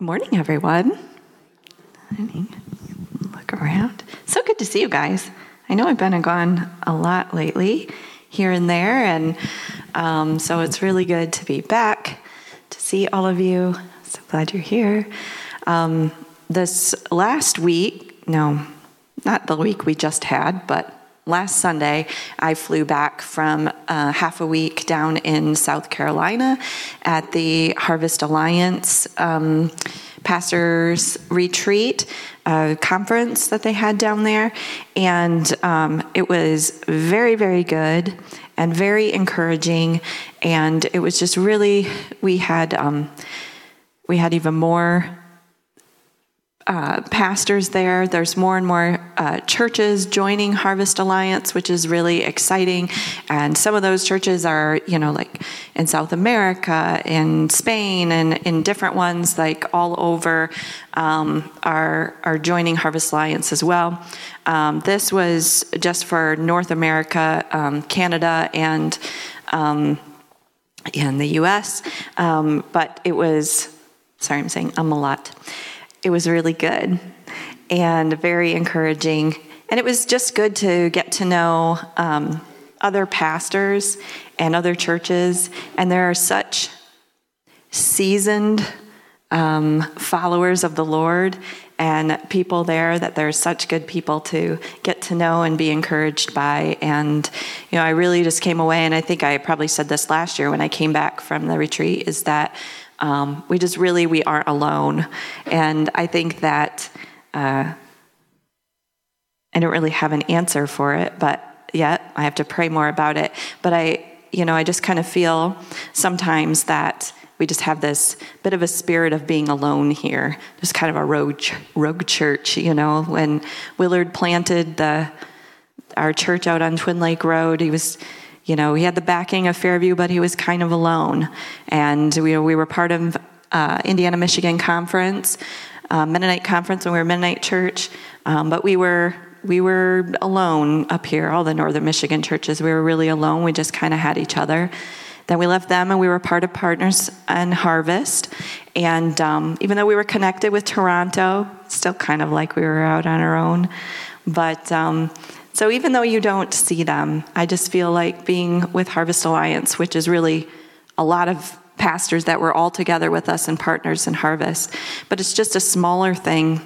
Good morning, everyone. Look around. So good to see you guys. I know I've been and gone a lot lately, here and there, and um, so it's really good to be back to see all of you. So glad you're here. Um, this last week, no, not the week we just had, but last Sunday, I flew back from uh, half a week down in South Carolina at the Harvest Alliance um, Pastors Retreat uh, conference that they had down there. And um, it was very, very good and very encouraging. And it was just really, we had. Um, we had even more uh, pastors there. There's more and more uh, churches joining Harvest Alliance, which is really exciting. And some of those churches are, you know, like in South America, in Spain, and in different ones, like all over, um, are are joining Harvest Alliance as well. Um, this was just for North America, um, Canada, and um, in the U.S. Um, but it was. Sorry, I'm saying um a lot it was really good and very encouraging. And it was just good to get to know um, other pastors and other churches. And there are such seasoned um, followers of the Lord and people there that there's such good people to get to know and be encouraged by. And, you know, I really just came away, and I think I probably said this last year when I came back from the retreat, is that um, we just really we aren't alone, and I think that uh, I don't really have an answer for it, but yet I have to pray more about it. But I, you know, I just kind of feel sometimes that we just have this bit of a spirit of being alone here, just kind of a rogue rogue church. You know, when Willard planted the our church out on Twin Lake Road, he was you know, he had the backing of Fairview, but he was kind of alone. And we, we were part of uh, Indiana Michigan Conference, uh, Mennonite Conference, when we were Mennonite Church. Um, but we were we were alone up here. All the Northern Michigan churches, we were really alone. We just kind of had each other. Then we left them, and we were part of Partners in Harvest. And um, even though we were connected with Toronto, still kind of like we were out on our own. But um, so even though you don't see them, I just feel like being with Harvest Alliance, which is really a lot of pastors that were all together with us and partners in Harvest, but it's just a smaller thing.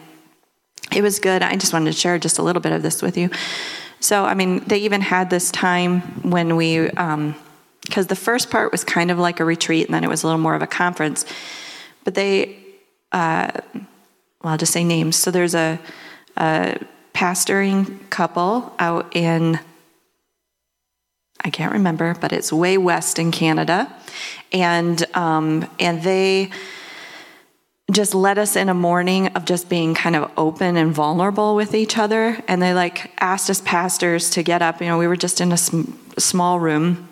It was good. I just wanted to share just a little bit of this with you. So, I mean, they even had this time when we, because um, the first part was kind of like a retreat and then it was a little more of a conference, but they, uh, well, I'll just say names. So there's a, a pastoring couple out in I can't remember, but it's way west in Canada, and um, and they just led us in a morning of just being kind of open and vulnerable with each other, and they like asked us pastors to get up. You know, we were just in a sm- small room,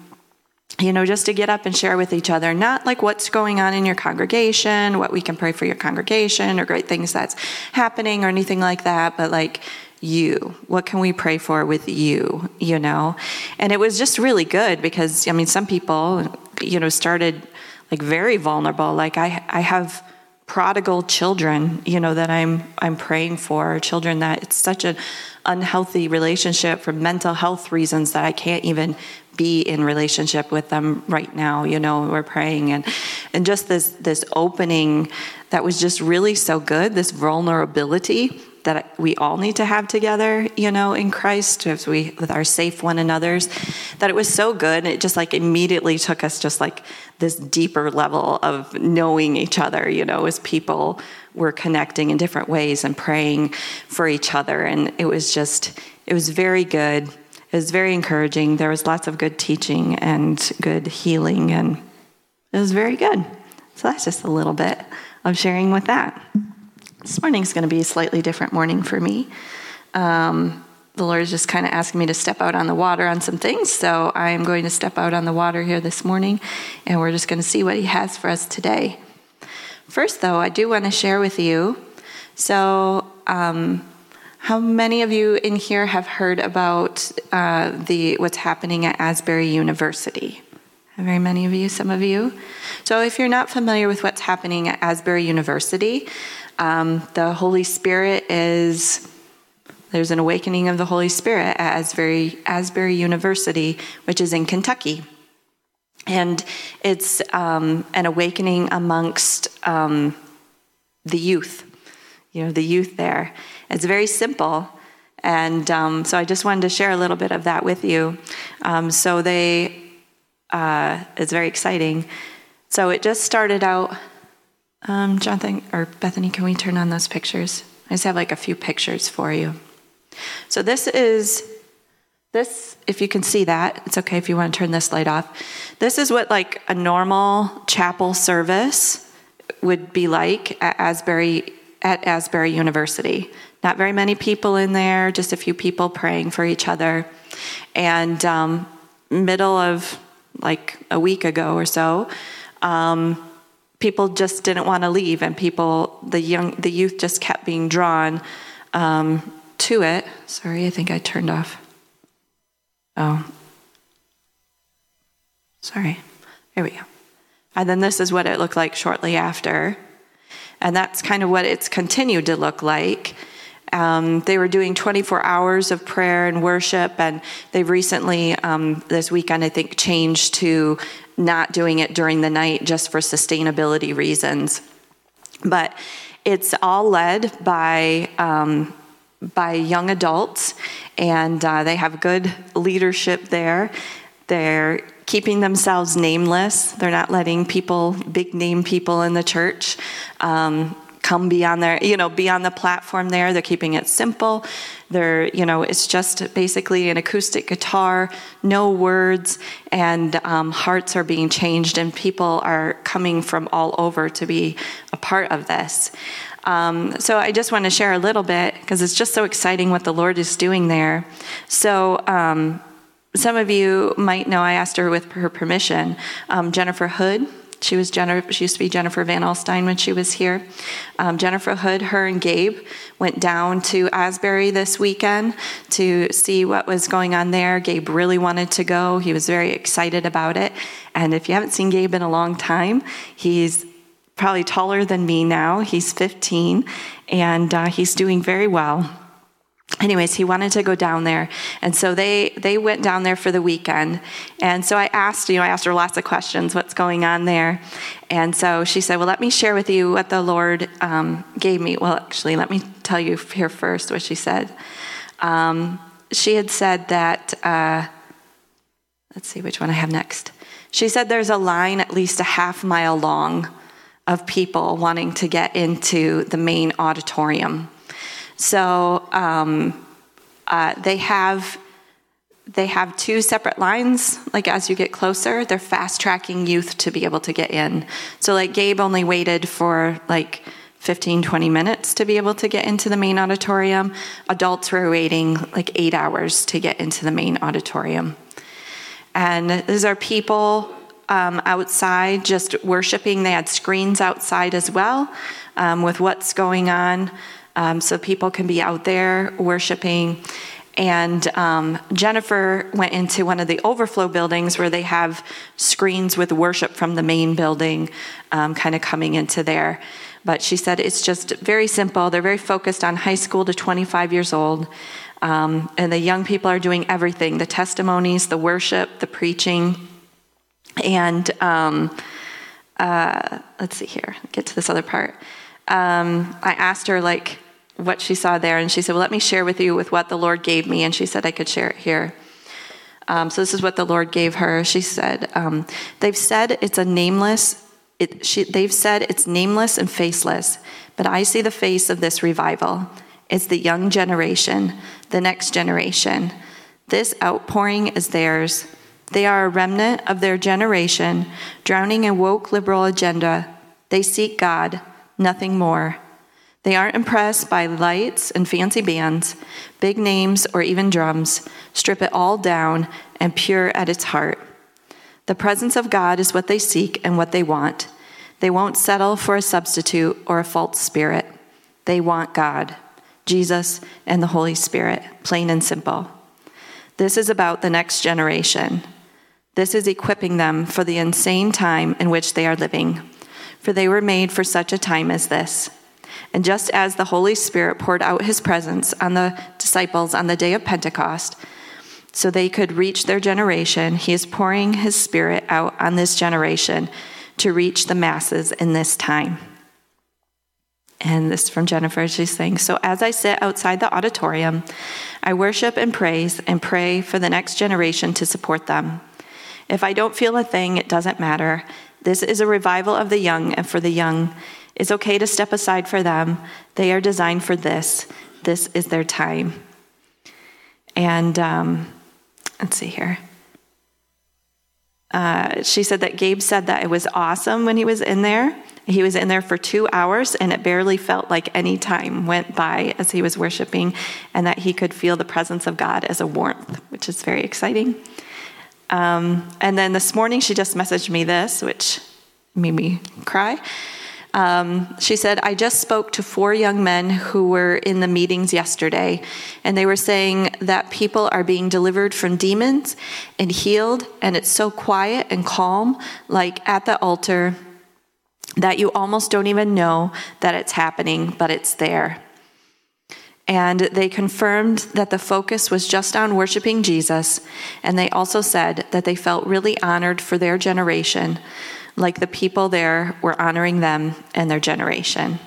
you know, just to get up and share with each other, not like what's going on in your congregation, what we can pray for your congregation, or great things that's happening, or anything like that, but like you? What can we pray for with you? You know? And it was just really good because, I mean, some people, you know, started like very vulnerable. Like, I, I have prodigal children, you know, that I'm, I'm praying for, children that it's such an unhealthy relationship for mental health reasons that I can't even be in relationship with them right now you know we're praying and and just this this opening that was just really so good this vulnerability that we all need to have together, you know, in Christ, as we with our safe one another's, that it was so good. It just like immediately took us just like this deeper level of knowing each other, you know, as people were connecting in different ways and praying for each other. And it was just, it was very good. It was very encouraging. There was lots of good teaching and good healing, and it was very good. So that's just a little bit of sharing with that. This morning's going to be a slightly different morning for me. Um, the Lord is just kind of asking me to step out on the water on some things, so I'm going to step out on the water here this morning, and we're just going to see what He has for us today. First, though, I do want to share with you. So, um, how many of you in here have heard about uh, the what's happening at Asbury University? very many of you, some of you. So, if you're not familiar with what's happening at Asbury University, um, the Holy Spirit is there's an awakening of the Holy Spirit at Asbury, Asbury University, which is in Kentucky. And it's um, an awakening amongst um, the youth, you know, the youth there. It's very simple. And um, so I just wanted to share a little bit of that with you. Um, so they, uh, it's very exciting. So it just started out. Um, Jonathan or Bethany, can we turn on those pictures? I just have like a few pictures for you. So this is this, if you can see that, it's okay if you want to turn this light off. This is what like a normal chapel service would be like at Asbury at Asbury University. Not very many people in there, just a few people praying for each other. And um, middle of like a week ago or so, um, people just didn't want to leave, and people, the young, the youth, just kept being drawn um, to it. Sorry, I think I turned off. Oh, sorry. Here we go. And then this is what it looked like shortly after. And that's kind of what it's continued to look like. Um, they were doing 24 hours of prayer and worship, and they've recently, um, this weekend, I think, changed to not doing it during the night just for sustainability reasons. But it's all led by um, by young adults, and uh, they have good leadership there. They're keeping themselves nameless. They're not letting people, big name people in the church, um, come be on their, you know, be on the platform there. They're keeping it simple. They're, you know, it's just basically an acoustic guitar, no words, and um, hearts are being changed, and people are coming from all over to be a part of this. Um, so I just want to share a little bit because it's just so exciting what the Lord is doing there. So, um, some of you might know I asked her with her permission. Um, Jennifer Hood, she was Jennifer, she used to be Jennifer Van Alstyne when she was here. Um, Jennifer Hood, her and Gabe went down to Asbury this weekend to see what was going on there. Gabe really wanted to go. He was very excited about it. And if you haven't seen Gabe in a long time, he's probably taller than me now. He's 15 and uh, he's doing very well. Anyways, he wanted to go down there. And so they, they went down there for the weekend. And so I asked, you know, I asked her lots of questions, what's going on there? And so she said, well, let me share with you what the Lord um, gave me. Well, actually, let me tell you here first what she said. Um, she had said that, uh, let's see which one I have next. She said there's a line at least a half mile long of people wanting to get into the main auditorium. So um, uh, they have they have two separate lines. Like as you get closer, they're fast tracking youth to be able to get in. So like Gabe only waited for like 15, 20 minutes to be able to get into the main auditorium. Adults were waiting like eight hours to get into the main auditorium. And these are people um, outside just worshiping. They had screens outside as well um, with what's going on, um, so people can be out there worshiping. And um, Jennifer went into one of the overflow buildings where they have screens with worship from the main building um, kind of coming into there. But she said it's just very simple. They're very focused on high school to 25 years old. Um, and the young people are doing everything the testimonies, the worship, the preaching. And um, uh, let's see here, get to this other part. Um, I asked her, like, what she saw there, and she said, Well, let me share with you with what the Lord gave me. And she said I could share it here. Um, so this is what the Lord gave her. She said, um, They've said it's a nameless, it, she, they've said it's nameless and faceless, but I see the face of this revival. It's the young generation, the next generation. This outpouring is theirs. They are a remnant of their generation, drowning in woke liberal agenda. They seek God, nothing more. They aren't impressed by lights and fancy bands, big names, or even drums. Strip it all down and pure at its heart. The presence of God is what they seek and what they want. They won't settle for a substitute or a false spirit. They want God, Jesus, and the Holy Spirit, plain and simple. This is about the next generation. This is equipping them for the insane time in which they are living, for they were made for such a time as this. And just as the Holy Spirit poured out his presence on the disciples on the day of Pentecost, so they could reach their generation, he is pouring his Spirit out on this generation to reach the masses in this time. And this from Jennifer. She's saying, So as I sit outside the auditorium, I worship and praise and pray for the next generation to support them. If I don't feel a thing, it doesn't matter. This is a revival of the young and for the young. It's okay to step aside for them. They are designed for this. This is their time. And um, let's see here. Uh, she said that Gabe said that it was awesome when he was in there. He was in there for two hours, and it barely felt like any time went by as he was worshiping, and that he could feel the presence of God as a warmth, which is very exciting. Um, and then this morning, she just messaged me this, which made me cry. Um, she said, I just spoke to four young men who were in the meetings yesterday, and they were saying that people are being delivered from demons and healed, and it's so quiet and calm, like at the altar, that you almost don't even know that it's happening, but it's there. And they confirmed that the focus was just on worshiping Jesus. And they also said that they felt really honored for their generation, like the people there were honoring them and their generation.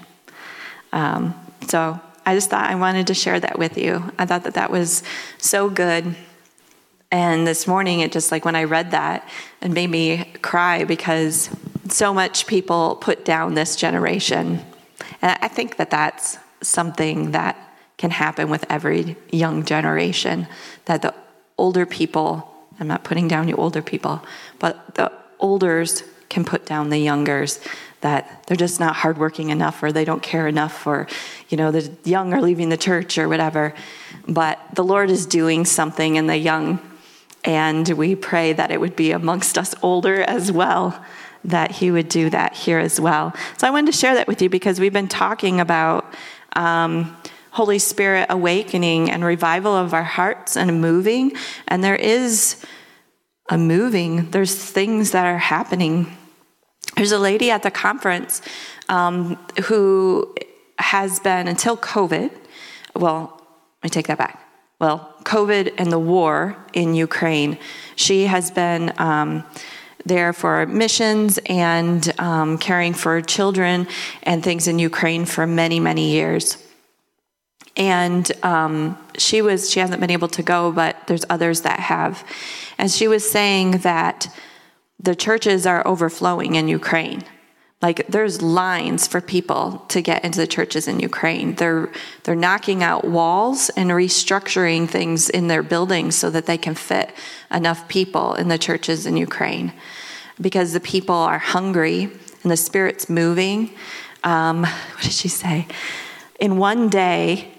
Um, so I just thought I wanted to share that with you. I thought that that was so good. And this morning, it just like when I read that, it made me cry because so much people put down this generation. And I think that that's something that can happen with every young generation that the older people, I'm not putting down you older people, but the olders can put down the youngers that they're just not hardworking enough or they don't care enough or you know the young are leaving the church or whatever but the lord is doing something in the young and we pray that it would be amongst us older as well that he would do that here as well so i wanted to share that with you because we've been talking about um, Holy Spirit awakening and revival of our hearts and moving. And there is a moving, there's things that are happening. There's a lady at the conference um, who has been, until COVID, well, I take that back. Well, COVID and the war in Ukraine, she has been. Um, there for missions and um, caring for children and things in Ukraine for many, many years and um, she was she hasn't been able to go but there's others that have. And she was saying that the churches are overflowing in ukraine. Like there's lines for people to get into the churches in ukraine. They're they're knocking out walls and restructuring things in their buildings so that they can fit enough people in the churches in ukraine. Because the people are hungry and the spirit's moving. Um, what did she say? In one day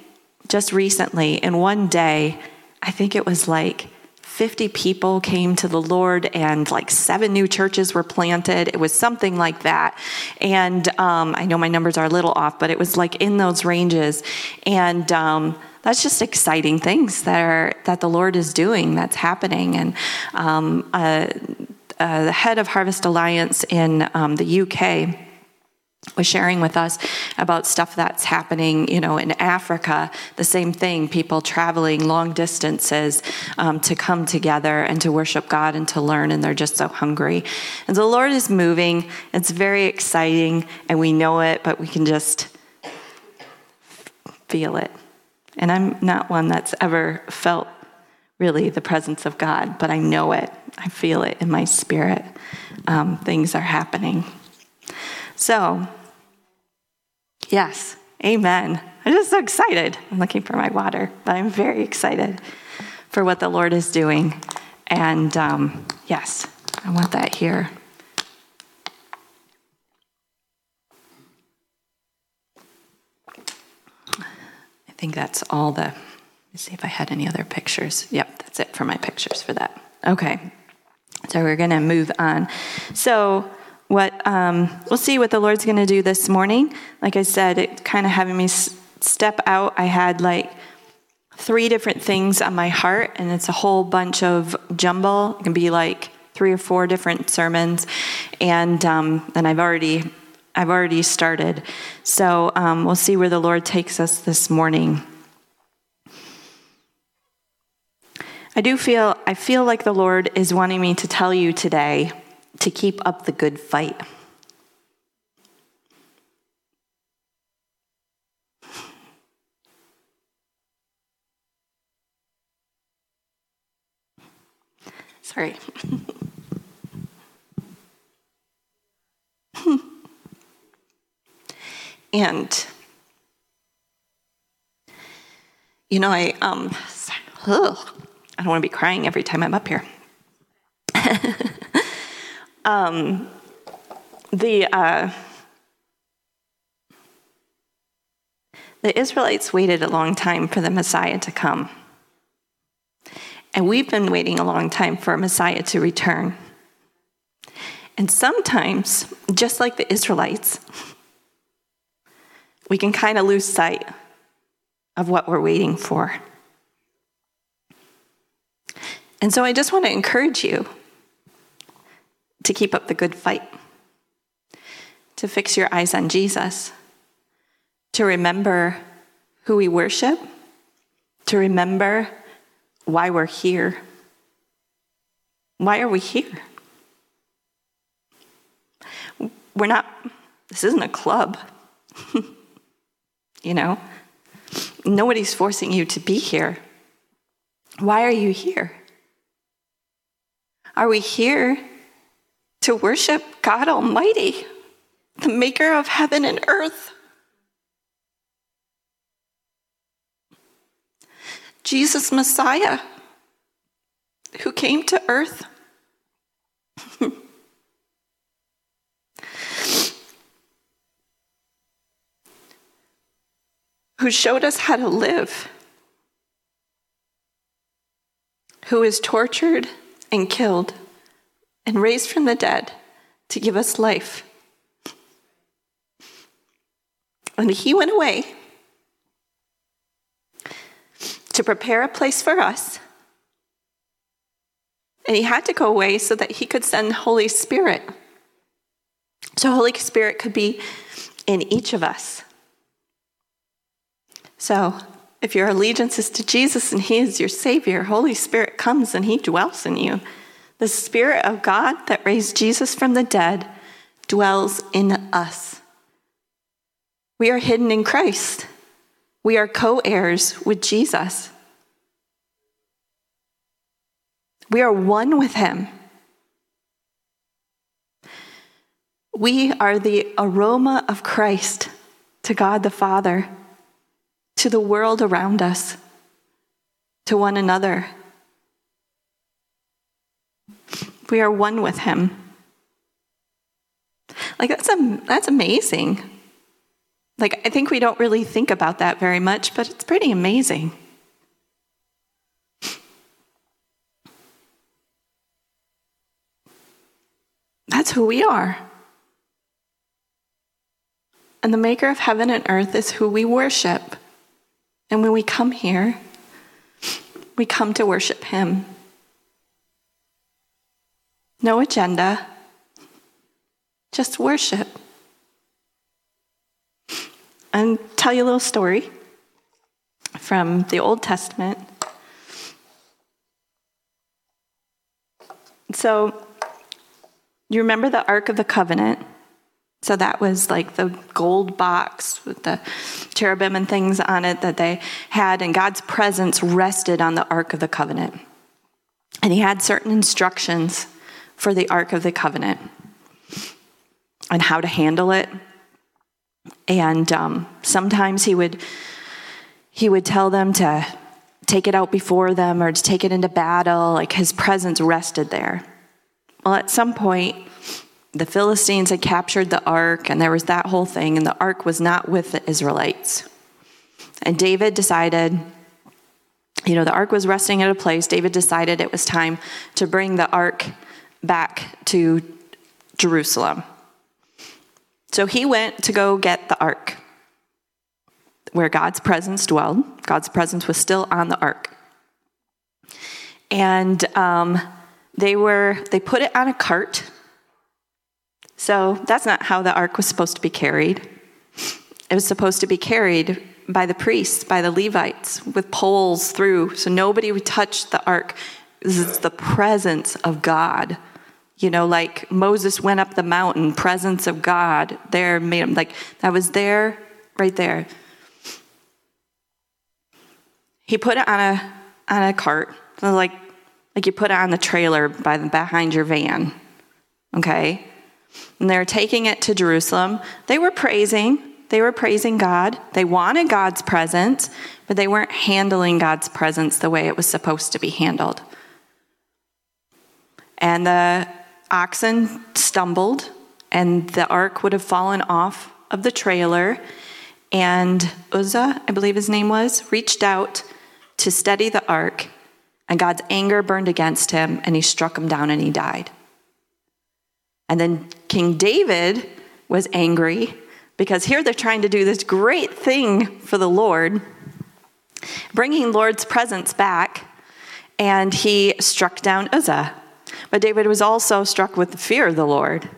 just recently, in one day, I think it was like 50 people came to the Lord and like seven new churches were planted. It was something like that. And um, I know my numbers are a little off, but it was like in those ranges. And um, that's just exciting things that are that the Lord is doing. That's happening. And um, uh, uh, the head of Harvest Alliance in um, the UK was sharing with us about stuff that's happening, you know, in Africa. The same thing, people traveling long distances um, to come together and to worship God and to learn, and they're just so hungry. And the Lord is moving. It's very exciting, and we know it, but we can just feel it. And I'm not one that's ever felt really the presence of God, but I know it. I feel it in my spirit. Um, things are happening. So, yes, amen. I'm just so excited. I'm looking for my water, but I'm very excited for what the Lord is doing. And um, yes, I want that here. I think that's all the. Let's see if I had any other pictures. Yep, that's it for my pictures for that. Okay, so we're going to move on. So, what um, we'll see what the Lord's going to do this morning. Like I said, it kind of having me step out. I had like three different things on my heart, and it's a whole bunch of jumble. It can be like three or four different sermons, and um, and I've already I've already started. So um, we'll see where the Lord takes us this morning. I do feel I feel like the Lord is wanting me to tell you today to keep up the good fight. Sorry. and you know, I um, ugh, I don't want to be crying every time I'm up here. um, the uh, the Israelites waited a long time for the Messiah to come. And we've been waiting a long time for a Messiah to return. And sometimes, just like the Israelites, we can kind of lose sight of what we're waiting for. And so I just want to encourage you to keep up the good fight, to fix your eyes on Jesus, to remember who we worship, to remember why we're here. Why are we here? We're not, this isn't a club. you know, nobody's forcing you to be here. Why are you here? Are we here to worship God Almighty, the maker of heaven and earth? Jesus Messiah, who came to earth. who showed us how to live, who is tortured and killed and raised from the dead to give us life. And he went away to prepare a place for us. And he had to go away so that he could send Holy Spirit. So Holy Spirit could be in each of us. So if your allegiance is to Jesus and he is your Savior, Holy Spirit comes and he dwells in you. The Spirit of God that raised Jesus from the dead dwells in us. We are hidden in Christ. We are co heirs with Jesus. We are one with Him. We are the aroma of Christ to God the Father, to the world around us, to one another. We are one with Him. Like, that's, a, that's amazing. Like, I think we don't really think about that very much, but it's pretty amazing. That's who we are. And the maker of heaven and earth is who we worship. And when we come here, we come to worship him. No agenda, just worship and tell you a little story from the Old Testament. So, you remember the Ark of the Covenant? So, that was like the gold box with the cherubim and things on it that they had, and God's presence rested on the Ark of the Covenant. And He had certain instructions for the Ark of the Covenant and how to handle it and um, sometimes he would he would tell them to take it out before them or to take it into battle. Like his presence rested there. Well, at some point, the Philistines had captured the ark, and there was that whole thing, and the ark was not with the Israelites. And David decided, you know, the ark was resting at a place. David decided it was time to bring the ark back to Jerusalem. So he went to go get the ark where God's presence dwelled. God's presence was still on the ark. And um, they were they put it on a cart. So that's not how the ark was supposed to be carried. It was supposed to be carried by the priests, by the Levites, with poles through, so nobody would touch the ark. This is the presence of God. You know, like Moses went up the mountain, presence of God there made him like that was there, right there. He put it on a on a cart, like like you put it on the trailer by the, behind your van. Okay? And they're taking it to Jerusalem. They were praising. They were praising God. They wanted God's presence, but they weren't handling God's presence the way it was supposed to be handled. And the oxen stumbled, and the ark would have fallen off of the trailer. And Uzzah, I believe his name was, reached out to steady the ark and God's anger burned against him, and he struck him down and he died. And then King David was angry because here they're trying to do this great thing for the Lord, bringing Lord's presence back, and he struck down Uzzah. But David was also struck with the fear of the Lord.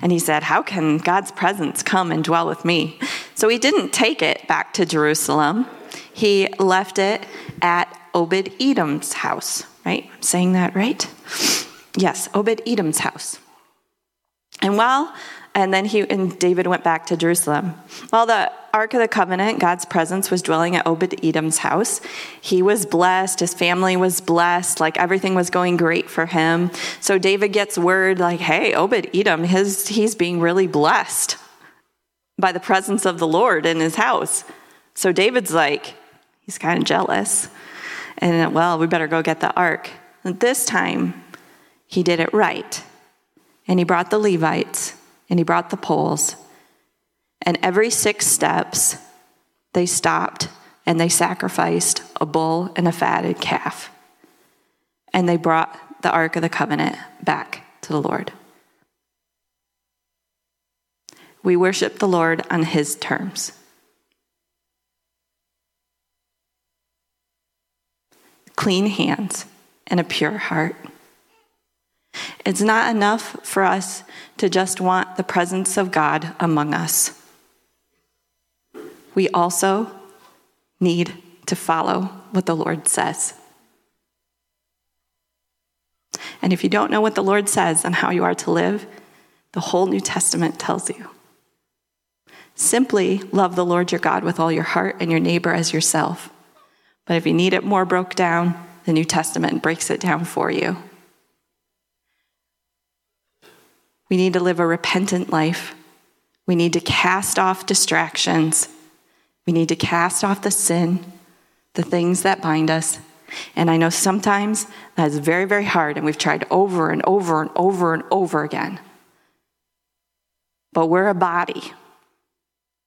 And he said, How can God's presence come and dwell with me? So he didn't take it back to Jerusalem. He left it at Obed Edom's house, right? I'm saying that right? Yes, Obed Edom's house. And while, and then he and David went back to Jerusalem. While the Ark of the Covenant, God's presence, was dwelling at Obed Edom's house, he was blessed. His family was blessed. Like everything was going great for him. So David gets word, like, hey, Obed Edom, his, he's being really blessed by the presence of the Lord in his house. So David's like, he's kind of jealous. And well, we better go get the ark. And this time, he did it right. And he brought the Levites and he brought the poles. And every six steps, they stopped and they sacrificed a bull and a fatted calf. And they brought the Ark of the Covenant back to the Lord. We worship the Lord on his terms. clean hands, and a pure heart. It's not enough for us to just want the presence of God among us. We also need to follow what the Lord says. And if you don't know what the Lord says on how you are to live, the whole New Testament tells you. Simply love the Lord your God with all your heart and your neighbor as yourself. But if you need it more broke down, the New Testament breaks it down for you. We need to live a repentant life. We need to cast off distractions. We need to cast off the sin, the things that bind us. And I know sometimes that's very, very hard, and we've tried over and over and over and over again. But we're a body,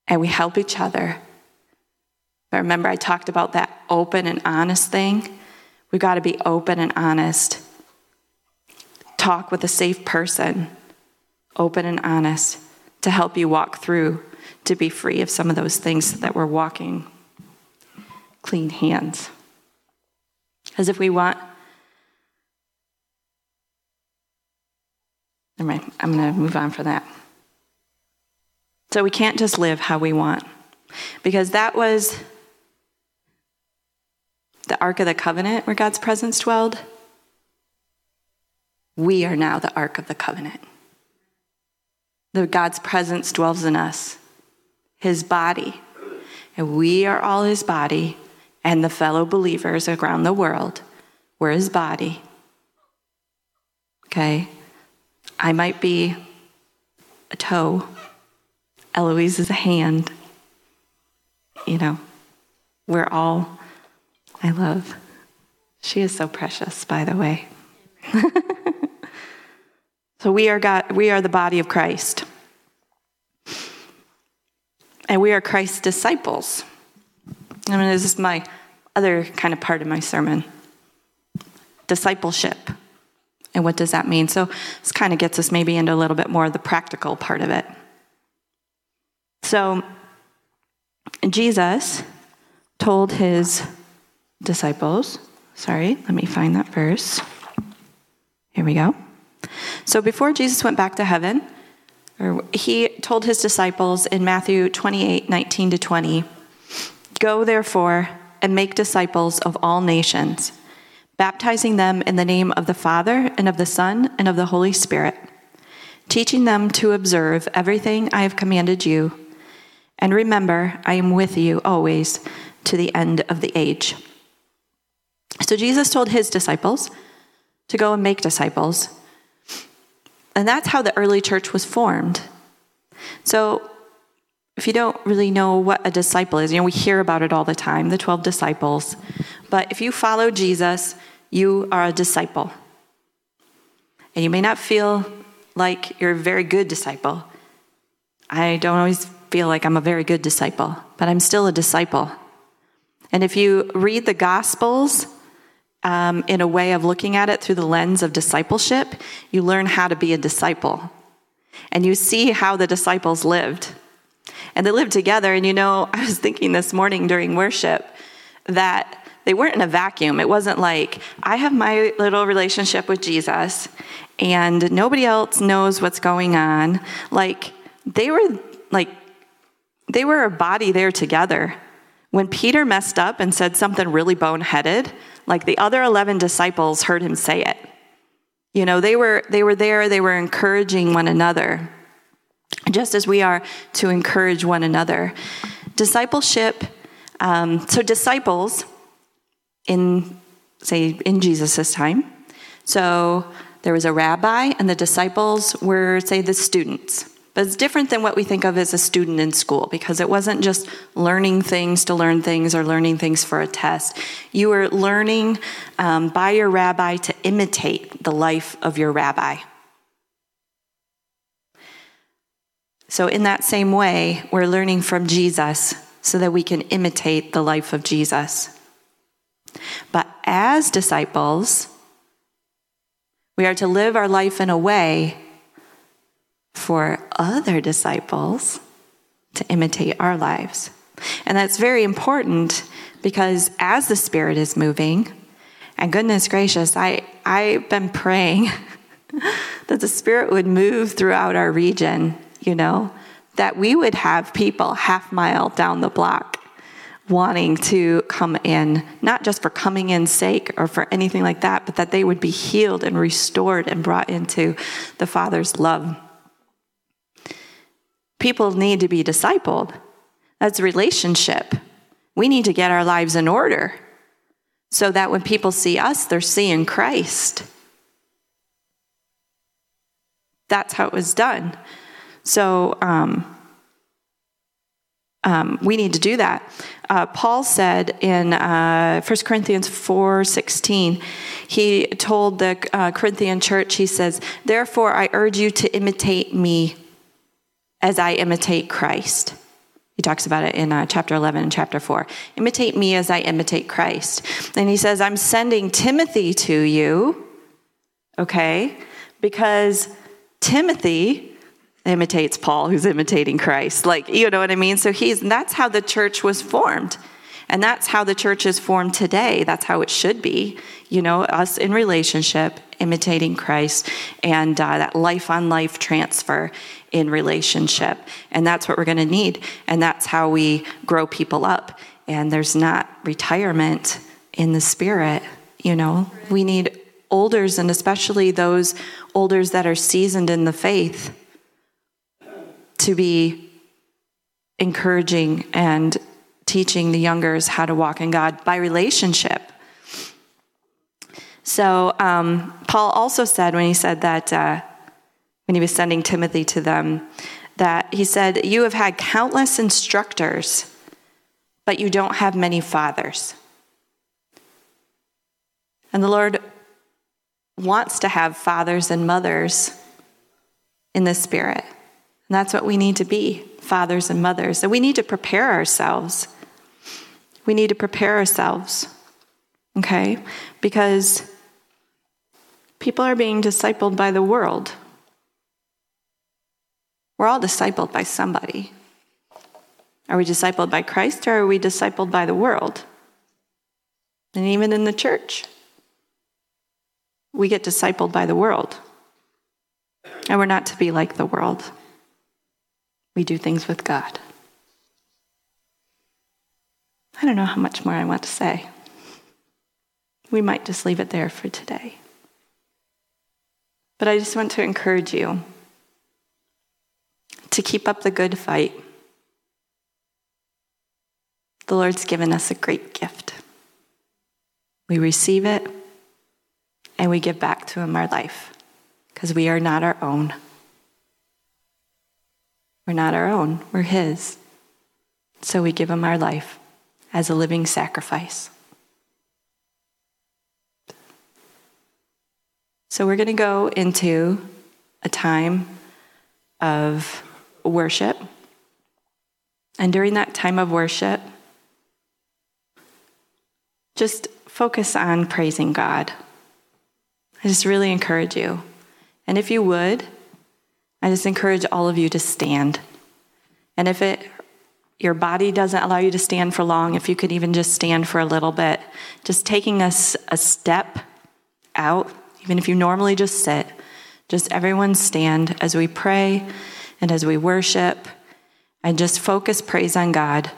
and we help each other but remember, I talked about that open and honest thing. We've got to be open and honest. Talk with a safe person, open and honest, to help you walk through to be free of some of those things that we're walking clean hands. As if we want. Never mind, I'm going to move on for that. So we can't just live how we want, because that was the Ark of the Covenant where God's presence dwelled, we are now the Ark of the Covenant. The God's presence dwells in us, his body. And we are all his body, and the fellow believers around the world, we're his body. Okay? I might be a toe, Eloise is a hand. You know, we're all I love. She is so precious, by the way. so we are God, we are the body of Christ. And we are Christ's disciples. I mean, this is my other kind of part of my sermon. Discipleship. And what does that mean? So this kind of gets us maybe into a little bit more of the practical part of it. So Jesus told his disciples. Sorry, let me find that verse. Here we go. So before Jesus went back to heaven, he told his disciples in Matthew 28 19 to 20, Go therefore and make disciples of all nations, baptizing them in the name of the Father and of the Son and of the Holy Spirit, teaching them to observe everything I have commanded you. And remember, I am with you always to the end of the age. So Jesus told his disciples to go and make disciples. And that's how the early church was formed. So if you don't really know what a disciple is, you know, we hear about it all the time, the 12 disciples. But if you follow Jesus, you are a disciple. And you may not feel like you're a very good disciple. I don't always feel like I'm a very good disciple, but I'm still a disciple. And if you read the Gospels um, in a way of looking at it through the lens of discipleship, you learn how to be a disciple. And you see how the disciples lived. And they lived together. And you know, I was thinking this morning during worship that they weren't in a vacuum. It wasn't like, I have my little relationship with Jesus and nobody else knows what's going on. Like, they were like, they were a body there together. When Peter messed up and said something really boneheaded, like the other 11 disciples heard him say it. You know, they were, they were there, they were encouraging one another, just as we are to encourage one another. Discipleship, um, so disciples in, say, in Jesus' time. So there was a rabbi, and the disciples were, say, the students. But it's different than what we think of as a student in school because it wasn't just learning things to learn things or learning things for a test. You were learning um, by your rabbi to imitate the life of your rabbi. So, in that same way, we're learning from Jesus so that we can imitate the life of Jesus. But as disciples, we are to live our life in a way for other disciples to imitate our lives. And that's very important because as the Spirit is moving, and goodness gracious, I, I've been praying that the Spirit would move throughout our region, you know, that we would have people half mile down the block wanting to come in, not just for coming in sake or for anything like that, but that they would be healed and restored and brought into the Father's love. People need to be discipled. That's relationship. We need to get our lives in order so that when people see us, they're seeing Christ. That's how it was done. So um, um, we need to do that. Uh, Paul said in uh, 1 Corinthians 4.16, he told the uh, Corinthian church, he says, Therefore, I urge you to imitate me as I imitate Christ. He talks about it in uh, chapter 11 and chapter 4. Imitate me as I imitate Christ. And he says, I'm sending Timothy to you, okay, because Timothy imitates Paul, who's imitating Christ. Like, you know what I mean? So he's, that's how the church was formed. And that's how the church is formed today. That's how it should be. You know, us in relationship, imitating Christ, and uh, that life on life transfer in relationship. And that's what we're going to need. And that's how we grow people up. And there's not retirement in the spirit. You know, we need olders, and especially those olders that are seasoned in the faith, to be encouraging and teaching the youngers how to walk in God by relationship. So, um, Paul also said when he said that, uh, when he was sending Timothy to them, that he said, You have had countless instructors, but you don't have many fathers. And the Lord wants to have fathers and mothers in the Spirit. And that's what we need to be fathers and mothers. And we need to prepare ourselves. We need to prepare ourselves, okay? Because people are being discipled by the world. We're all discipled by somebody. Are we discipled by Christ or are we discipled by the world? And even in the church. we get discipled by the world. And we're not to be like the world. We do things with God. I don't know how much more I want to say. We might just leave it there for today. But I just want to encourage you to keep up the good fight. The Lord's given us a great gift. We receive it and we give back to Him our life because we are not our own. We're not our own, we're His. So we give Him our life as a living sacrifice. So we're going to go into a time of worship. And during that time of worship, just focus on praising God. I just really encourage you. And if you would, I just encourage all of you to stand. And if it your body doesn't allow you to stand for long, if you could even just stand for a little bit, just taking us a, a step out, even if you normally just sit, just everyone stand as we pray and as we worship and just focus praise on God.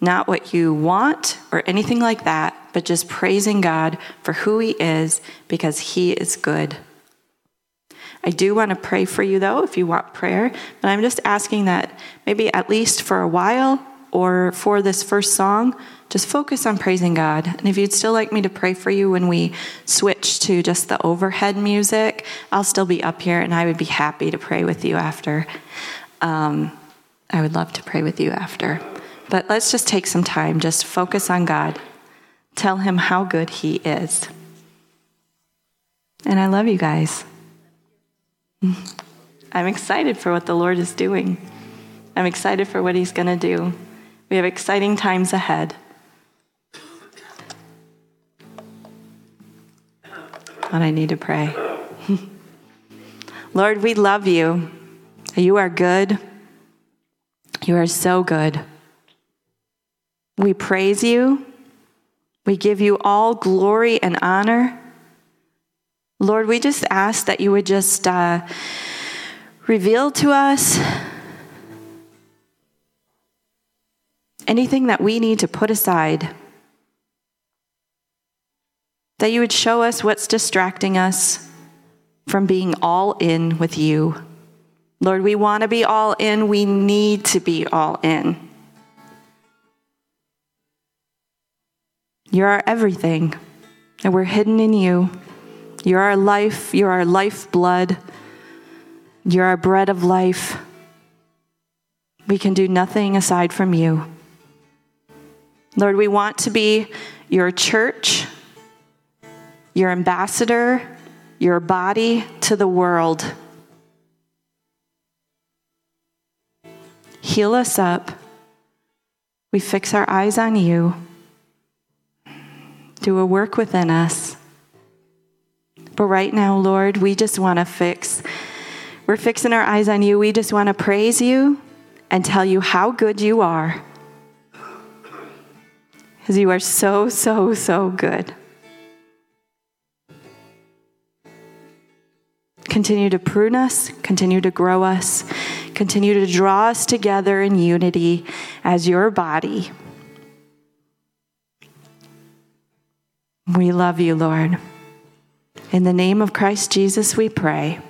Not what you want or anything like that, but just praising God for who He is because He is good. I do want to pray for you, though, if you want prayer. But I'm just asking that maybe at least for a while or for this first song, just focus on praising God. And if you'd still like me to pray for you when we switch to just the overhead music, I'll still be up here and I would be happy to pray with you after. Um, I would love to pray with you after. But let's just take some time, just focus on God. Tell Him how good He is. And I love you guys. I'm excited for what the Lord is doing. I'm excited for what He's going to do. We have exciting times ahead. But I need to pray. Lord, we love you. You are good. You are so good. We praise you. We give you all glory and honor. Lord, we just ask that you would just uh, reveal to us anything that we need to put aside. That you would show us what's distracting us from being all in with you. Lord, we want to be all in. We need to be all in. You're our everything, and we're hidden in you. You're our life. You're our lifeblood. You're our bread of life. We can do nothing aside from you. Lord, we want to be your church, your ambassador, your body to the world. Heal us up. We fix our eyes on you. Do a work within us. But right now, Lord, we just want to fix. We're fixing our eyes on you. We just want to praise you and tell you how good you are. Because you are so, so, so good. Continue to prune us, continue to grow us, continue to draw us together in unity as your body. We love you, Lord. In the name of Christ Jesus, we pray.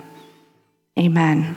Amen.